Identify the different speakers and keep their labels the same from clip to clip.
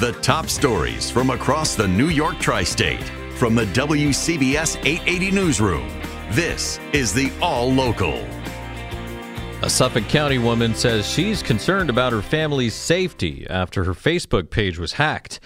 Speaker 1: The top stories from across the New York tri state from the WCBS 880 Newsroom. This is the All Local.
Speaker 2: A Suffolk County woman says she's concerned about her family's safety after her Facebook page was hacked.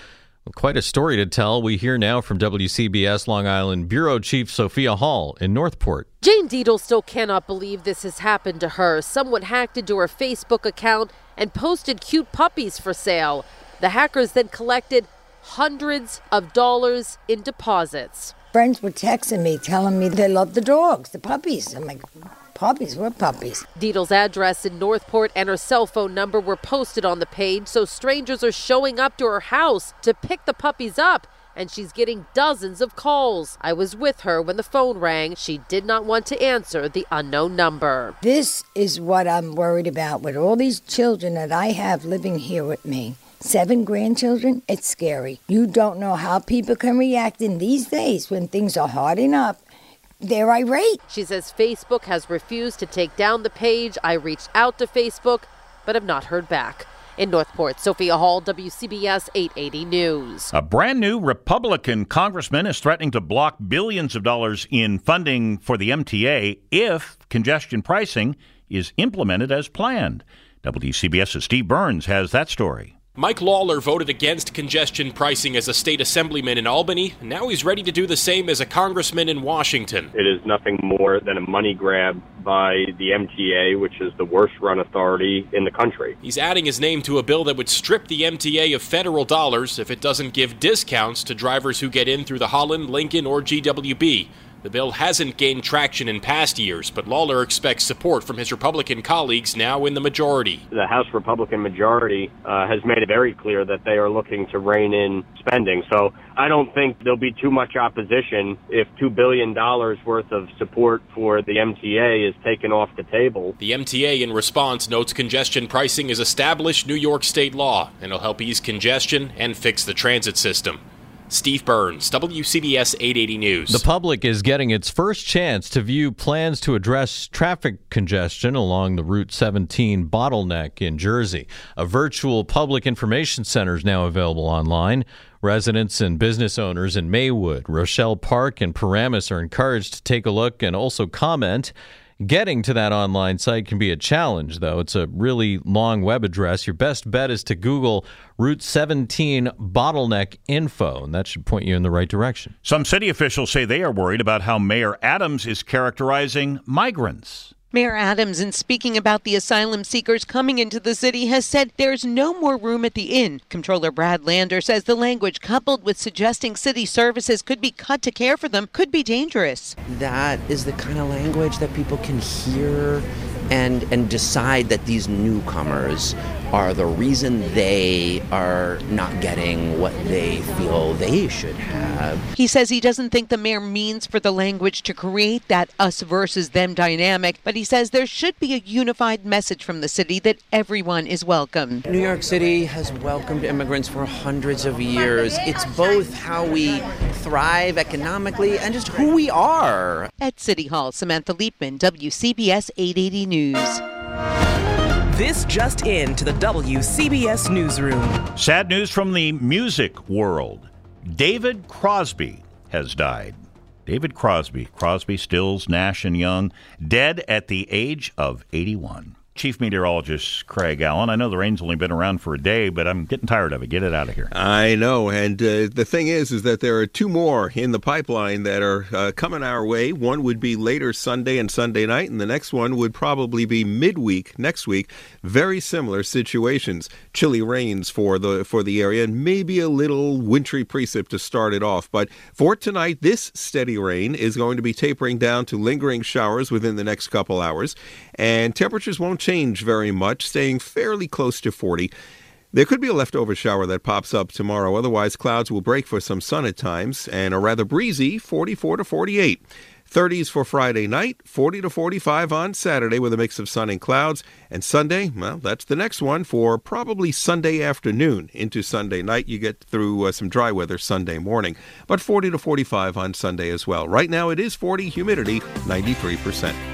Speaker 2: Well, quite a story to tell. We hear now from WCBS Long Island Bureau Chief Sophia Hall in Northport.
Speaker 3: Jane Deedle still cannot believe this has happened to her. Someone hacked into her Facebook account and posted cute puppies for sale. The hackers then collected hundreds of dollars in deposits.
Speaker 4: Friends were texting me telling me they love the dogs, the puppies. I'm like, Puppies, what puppies?
Speaker 3: Deedle's address in Northport and her cell phone number were posted on the page, so strangers are showing up to her house to pick the puppies up and she's getting dozens of calls. I was with her when the phone rang. She did not want to answer the unknown number.
Speaker 4: This is what I'm worried about with all these children that I have living here with me. Seven grandchildren, it's scary. You don't know how people can react in these days when things are hardening enough. they're irate.
Speaker 3: She says Facebook has refused to take down the page. I reached out to Facebook, but have not heard back. In Northport, Sophia Hall, WCBS 880 News.
Speaker 5: A brand new Republican congressman is threatening to block billions of dollars in funding for the MTA if congestion pricing is implemented as planned. WCBS's Steve Burns has that story.
Speaker 6: Mike Lawler voted against congestion pricing as a state assemblyman in Albany. Now he's ready to do the same as a congressman in Washington.
Speaker 7: It is nothing more than a money grab by the MTA, which is the worst run authority in the country.
Speaker 6: He's adding his name to a bill that would strip the MTA of federal dollars if it doesn't give discounts to drivers who get in through the Holland, Lincoln, or GWB. The bill hasn't gained traction in past years, but Lawler expects support from his Republican colleagues now in the majority.
Speaker 7: The House Republican majority uh, has made it very clear that they are looking to rein in spending. So I don't think there'll be too much opposition if $2 billion worth of support for the MTA is taken off the table.
Speaker 6: The MTA, in response, notes congestion pricing is established New York state law and will help ease congestion and fix the transit system. Steve Burns, WCBS 880 News.
Speaker 2: The public is getting its first chance to view plans to address traffic congestion along the Route 17 bottleneck in Jersey. A virtual public information center is now available online. Residents and business owners in Maywood, Rochelle Park, and Paramus are encouraged to take a look and also comment. Getting to that online site can be a challenge, though. It's a really long web address. Your best bet is to Google Route 17 bottleneck info, and that should point you in the right direction.
Speaker 5: Some city officials say they are worried about how Mayor Adams is characterizing migrants.
Speaker 8: Mayor Adams, in speaking about the asylum seekers coming into the city, has said there's no more room at the inn. Controller Brad Lander says the language, coupled with suggesting city services could be cut to care for them, could be dangerous.
Speaker 9: That is the kind of language that people can hear and and decide that these newcomers are the reason they are not getting what they feel they should have.
Speaker 8: He says he doesn't think the mayor means for the language to create that us versus them dynamic, but he says there should be a unified message from the city that everyone is welcome.
Speaker 9: New York City has welcomed immigrants for hundreds of years. It's both how we thrive economically and just who we are.
Speaker 8: At City Hall, Samantha Liebman, WCBS 880 News.
Speaker 10: This just in to the WCBS Newsroom.
Speaker 5: Sad news from the music world. David Crosby has died. David Crosby, Crosby, Stills, Nash, and Young, dead at the age of 81. Chief Meteorologist Craig Allen. I know the rain's only been around for a day, but I'm getting tired of it. Get it out of here.
Speaker 11: I know, and uh, the thing is, is that there are two more in the pipeline that are uh, coming our way. One would be later Sunday and Sunday night, and the next one would probably be midweek next week. Very similar situations. Chilly rains for the for the area, and maybe a little wintry precip to start it off. But for tonight, this steady rain is going to be tapering down to lingering showers within the next couple hours, and temperatures won't change very much, staying fairly close to 40. There could be a leftover shower that pops up tomorrow. Otherwise, clouds will break for some sun at times and a rather breezy 44 to 48. 30s for Friday night, 40 to 45 on Saturday with a mix of sun and clouds. And Sunday, well, that's the next one for probably Sunday afternoon into Sunday night. You get through uh, some dry weather Sunday morning, but 40 to 45 on Sunday as well. Right now it is 40, humidity 93%.